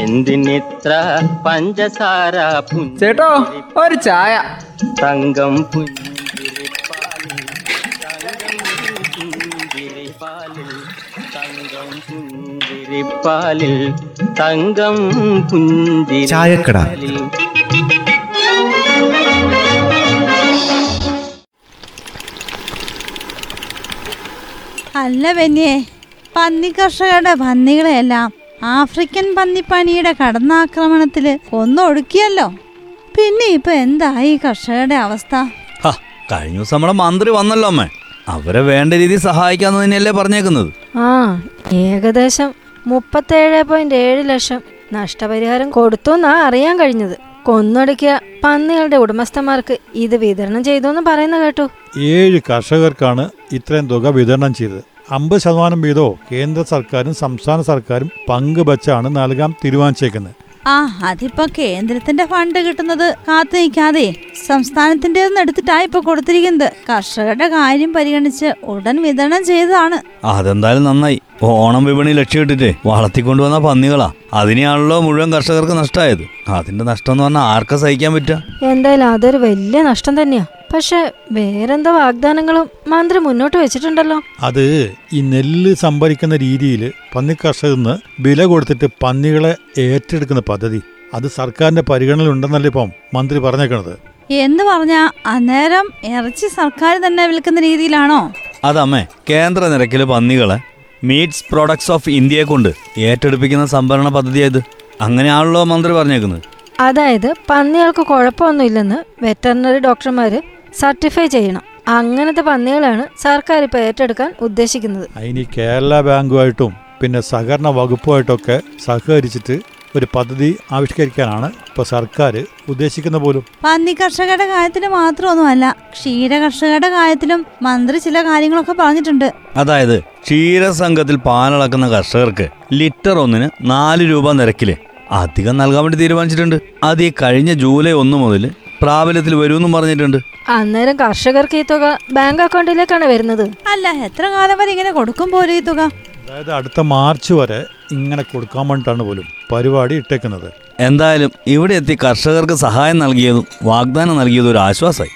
എന്തിനിത്ര പഞ്ചസാര ചേട്ടോ ഒരു ചായ തങ്കം പുഞ്ചിരിപ്പാലിൽ തങ്കം പുഞ്ചിരിപ്പാലിൽ തങ്കം തങ്കം ചായക്കട. അല്ല ബെന്നിയെ പന്നി കർഷകരുടെ പന്നികളെയെല്ലാം ആഫ്രിക്കൻ പന്നിപ്പനിയുടെ കടന്നാക്രമണത്തിൽ കൊന്നൊടുക്കിയല്ലോ. പിന്നെ ഇപ്പൊ എന്തായി ഈ കർഷകരുടെ അവസ്ഥ? കഴിഞ്ഞ ദിവസം നമ്മുടെ മന്ത്രി വന്നല്ലോ അമ്മേ. അവരെ വേണ്ട രീതി സഹായിക്കാന്ന് തന്നെയല്ലേ പറഞ്ഞേക്കുന്നത്. ആ ഏകദേശം മുപ്പത്തേഴ് പോയിന്റ് ഏഴ് ലക്ഷം നഷ്ടപരിഹാരം കൊടുത്തു എന്നാ അറിയാൻ കഴിഞ്ഞത്. കൊന്നൊടുക്കിയ പന്നികളുടെ ഉടമസ്ഥന്മാർക്ക് ഇത് വിതരണം ചെയ്തു എന്ന് പറയുന്ന കേട്ടു. ഏഴ് കർഷകർക്കാണ് ഇത്രയും തുക വിതരണം ചെയ്തത്. അമ്പത് ശതമാനം വീതവും കേന്ദ്ര സർക്കാരും സംസ്ഥാന സർക്കാരും പങ്കുവച്ചാണ് നൽകാൻ തീരുമാനിച്ചേക്കുന്നത്. ആ അതിപ്പോ കേന്ദ്രത്തിന്റെ ഫണ്ട് കിട്ടുന്നത് കാത്തു നിൽക്കാതെ സംസ്ഥാനത്തിന്റെ എടുത്തിട്ടാ ഇപ്പൊ കൊടുത്തിരിക്കുന്നത്. കർഷകരുടെ കാര്യം പരിഗണിച്ച് ഉടൻ വിതരണം ചെയ്തതാണ്. അതെന്തായാലും നന്നായി. ഓണം വിപണി ലക്ഷ്യമിട്ടിട്ട് വളർത്തിക്കൊണ്ടുവന്ന പന്നികളാ. അതിനെയാണല്ലോ മുഴുവൻ കർഷകർക്ക് നഷ്ടമായത് അതിന്റെ നഷ്ടം എന്ന് പറഞ്ഞാൽ ആർക്കാ സഹിക്കാൻ പറ്റുക? എന്തായാലും അതൊരു വലിയ നഷ്ടം തന്നെയാ. പക്ഷെ വേറെന്താ വാഗ്ദാനങ്ങളും മന്ത്രി മുന്നോട്ട് വെച്ചിട്ടുണ്ടല്ലോ. അത് ഈ നെല്ല് സംഭരിക്കുന്ന രീതിയിൽ പന്നി കർഷകർന്ന് വില കൊടുത്തിട്ട് പന്നികളെ ഏറ്റെടുക്കുന്ന പദ്ധതി. അത് സർക്കാരിന്റെ പരിഗണനയിലുണ്ടെന്നല്ലേ ഇപ്പം മന്ത്രി പറഞ്ഞേക്കണത്. എന്ന് പറഞ്ഞാ അന്നേരം ഇറച്ചി സർക്കാർ തന്നെ വിൽക്കുന്ന രീതിയിലാണോ? അതമ്മേ കേന്ദ്ര നിരക്കിൽ പന്നികളെ മീറ്റ്സ് പ്രൊഡക്ട്സ് ഓഫ് ഇന്ത്യയെ കൊണ്ട് ഏറ്റെടുപ്പിക്കുന്ന സംഭരണ പദ്ധതിയായത് അങ്ങനെയാണല്ലോ മന്ത്രി പറഞ്ഞേക്കുന്നത്. അതായത് പന്നികൾക്ക് കുഴപ്പമൊന്നുമില്ലെന്ന് വെറ്ററിനറി ഡോക്ടർമാര് സർട്ടിഫൈ ചെയ്യണം. അങ്ങനത്തെ പന്നികളാണ് സർക്കാർ ഇപ്പോൾ ഏറ്റെടുക്കാൻ ഉദ്ദേശിക്കുന്നത്. അതിന് കേരള ബാങ്കുമായിട്ടും പിന്നെ സഹകരണ വകുപ്പുമായിട്ടൊക്കെ സഹകരിച്ചിട്ട് ഒരു പദ്ധതി ആവിഷ്കരിക്കാനാണ് ഇപ്പോൾ സർക്കാർ ഉദ്ദേശിക്കുന്ന പോലും. പന്നി കർഷകരുടെ കാര്യത്തിൽ മാത്രമൊന്നുമല്ല ക്ഷീര കർഷകരുടെ കാര്യത്തിലും മന്ത്രി ചില കാര്യങ്ങളൊക്കെ പറഞ്ഞിട്ടുണ്ട്. അതായത് ക്ഷീര സംഘത്തിൽ പാലളക്കുന്ന കർഷകർക്ക് ലിറ്റർ ഒന്നിന് നാല് രൂപ നിരക്കിൽ അധികം നൽകാൻ വേണ്ടി തീരുമാനിച്ചിട്ടുണ്ട്. അത് ഈ കഴിഞ്ഞ ജൂലൈ ഒന്ന് മുതൽ പ്രാബല്യത്തിൽ വരുമെന്നും പറഞ്ഞിട്ടുണ്ട്. അന്നേരം കർഷകർക്ക് ഈ തുക ബാങ്ക് അക്കൗണ്ടിലേക്കാണ് വരുന്നത്. അല്ല എത്ര കാലം വരെ ഇങ്ങനെ കൊടുക്കും പോലും ഈ തുക? അതായത് അടുത്ത മാർച്ച് വരെ ഇങ്ങനെ കൊടുക്കാൻ വേണ്ടിയിട്ടാണ് പോലും പരിപാടി ഇട്ടേക്കുന്നത്. എന്തായാലും ഇവിടെ എത്തി കർഷകർക്ക് സഹായം നൽകിയതും വാഗ്ദാനം നൽകിയതും ഒരു ആശ്വാസമായി.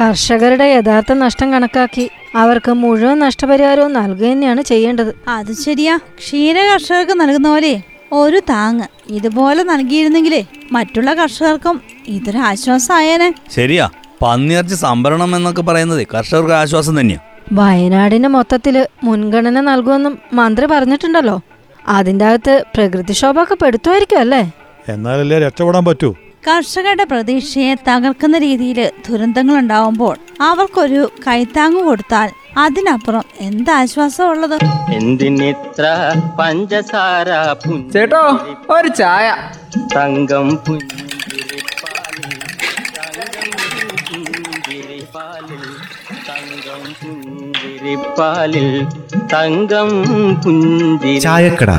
കർഷകരുടെ യഥാർത്ഥ നഷ്ടം കണക്കാക്കി അവർക്ക് മുഴുവൻ നഷ്ടപരിഹാരവും നൽകുക തന്നെയാണ് ചെയ്യേണ്ടത്. അത് ശരിയാ. ക്ഷീര കർഷകർക്ക് നൽകുന്ന പോലെ ഒരു താങ്ങ് ഇതുപോലെ നൽകിയിരുന്നെങ്കിലേ മറ്റുള്ള കർഷകർക്കും ഇതൊരു ആശ്വാസമായേനെ. ശരിയാ. പന്നിയിറച്ചി സംഭരണം എന്നൊക്കെ പറയുന്നത്. കർഷകർക്ക് ആശ്വാസം തന്നെയാ. വയനാടിന് മൊത്തത്തിൽ മുൻഗണന നൽകുമെന്നും മന്ത്രി പറഞ്ഞിട്ടുണ്ടല്ലോ. അതിന്റെ അകത്ത് പ്രകൃതിക്ഷോഭമൊക്കെ പെടുത്തുമായിരിക്കും അല്ലേ? എന്നാലല്ലേ രക്ഷപ്പെടാൻ പറ്റൂ. കർഷകരുടെ പ്രതീക്ഷയെ തകർക്കുന്ന രീതിയിൽ ദുരന്തങ്ങൾ ഉണ്ടാവുമ്പോൾ അവർക്കൊരു കൈത്താങ്ങ് കൊടുത്താൽ അതിനപ്പുറം എന്താശ്വാസം ആശ്വാസമുള്ളത് എന്തിനിത്ര പഞ്ചസാര ചേട്ടോ ഒരു ചായ തങ്കം പുഞ്ചിരിപ്പാലിൽ തങ്കം പുഞ്ചിരിപ്പാലിൽ തങ്കം പുഞ്ചിരിപ്പാലിൽ തങ്കം പുഞ്ചിരിപ്പാലിൽ ചായക്കട.